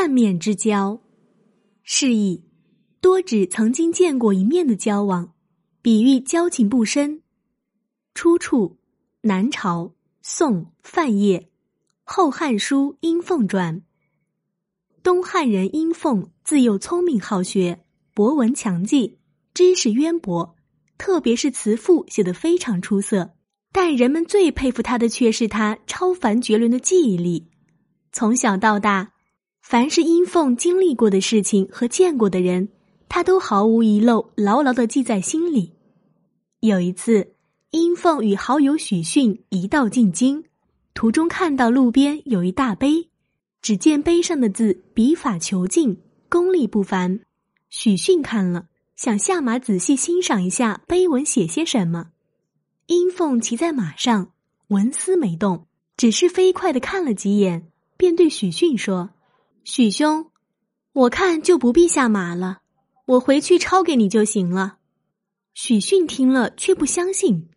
半面之交，示意多指曾经见过一面的交往，比喻交情不深。出处：南朝宋范晔《后汉书·殷凤传》。东汉人殷凤自幼聪明好学，博闻强记，知识渊博，特别是词赋写得非常出色。但人们最佩服他的却是他超凡绝伦的记忆力。从小到大，凡是殷凤经历过的事情和见过的人，他都毫无遗漏，牢牢的记在心里。有一次，殷凤与好友许逊一道进京，途中看到路边有一大碑。只见碑上的字笔法遒劲，功力不凡。许逊看了，想下马仔细欣赏一下碑文写些什么。殷凤骑在马上，纹丝没动，只是飞快的看了几眼，便对许逊说：“许兄，我看就不必下马了，我回去抄给你就行了。”许逊听了却不相信，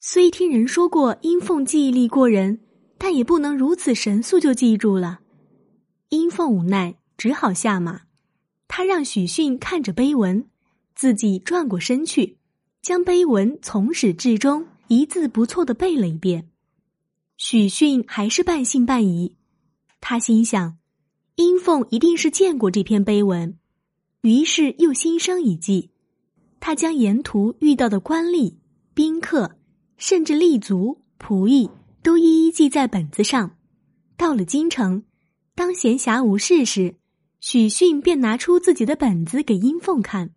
虽听人说过殷凤记忆力过人。但也不能如此神速就记住了。殷凤无奈，只好下马。他让许逊看着碑文，自己转过身去，将碑文从始至终一字不错的背了一遍。许逊还是半信半疑，他心想，殷凤一定是见过这篇碑文，于是又心生一计。他将沿途遇到的官吏、宾客，甚至吏卒、仆役。都一一记在本子上。到了京城，当闲暇无事时，许逊便拿出自己的本子给殷凤看。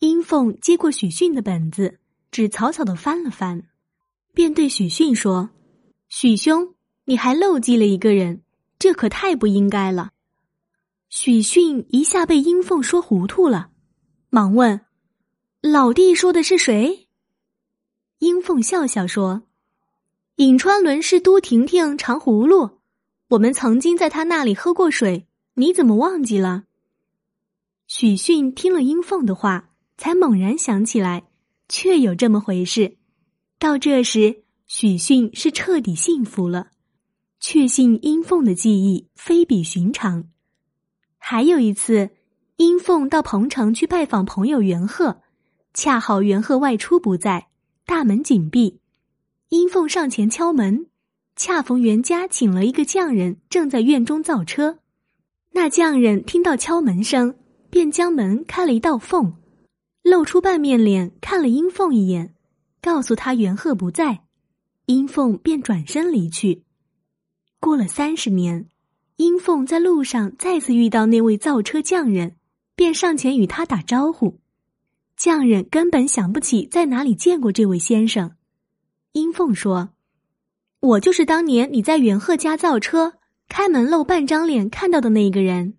殷凤接过许逊的本子，只草草的翻了翻，便对许逊说：“许兄，你还漏记了一个人，这可太不应该了。”许逊一下被殷凤说糊涂了，忙问：“老弟说的是谁？”殷凤笑笑说。颍川伦是都婷婷长葫芦，我们曾经在他那里喝过水，你怎么忘记了？许逊听了殷凤的话，才猛然想起来，确有这么回事。到这时，许逊是彻底信服了，确信殷凤的记忆非比寻常。还有一次，殷凤到彭城去拜访朋友袁鹤，恰好袁鹤外出不在，大门紧闭。殷凤上前敲门，恰逢袁家请了一个匠人，正在院中造车。那匠人听到敲门声，便将门开了一道缝，露出半面脸看了殷凤一眼，告诉他袁鹤不在。殷凤便转身离去。过了三十年，殷凤在路上再次遇到那位造车匠人，便上前与他打招呼。匠人根本想不起在哪里见过这位先生。殷凤说：“我就是当年你在袁鹤家造车，开门露半张脸看到的那个人。”